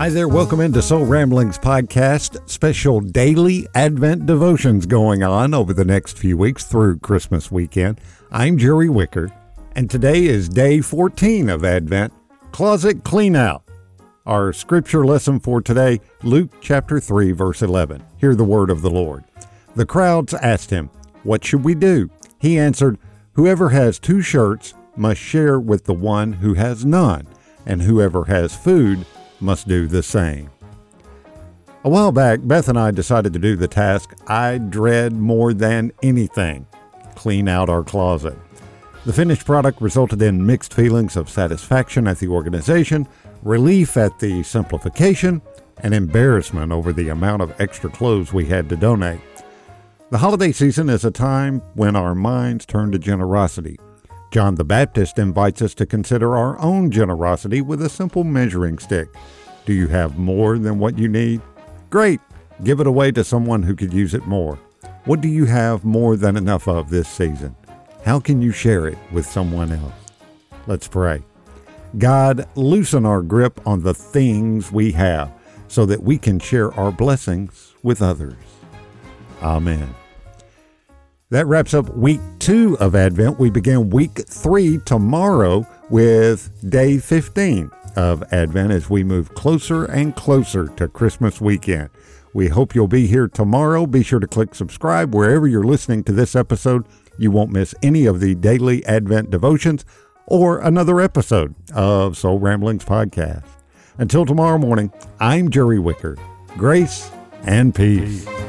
Hi there, welcome into Soul Ramblings Podcast. Special daily Advent devotions going on over the next few weeks through Christmas weekend. I'm Jerry Wicker, and today is day 14 of Advent Closet Clean Out. Our scripture lesson for today, Luke chapter 3, verse 11. Hear the word of the Lord. The crowds asked him, What should we do? He answered, Whoever has two shirts must share with the one who has none, and whoever has food must do the same. A while back, Beth and I decided to do the task I dread more than anything clean out our closet. The finished product resulted in mixed feelings of satisfaction at the organization, relief at the simplification, and embarrassment over the amount of extra clothes we had to donate. The holiday season is a time when our minds turn to generosity. John the Baptist invites us to consider our own generosity with a simple measuring stick. Do you have more than what you need? Great! Give it away to someone who could use it more. What do you have more than enough of this season? How can you share it with someone else? Let's pray. God, loosen our grip on the things we have so that we can share our blessings with others. Amen. That wraps up week two of Advent. We begin week three tomorrow with day 15 of Advent as we move closer and closer to Christmas weekend. We hope you'll be here tomorrow. Be sure to click subscribe wherever you're listening to this episode. You won't miss any of the daily Advent devotions or another episode of Soul Ramblings Podcast. Until tomorrow morning, I'm Jerry Wicker. Grace and peace. peace.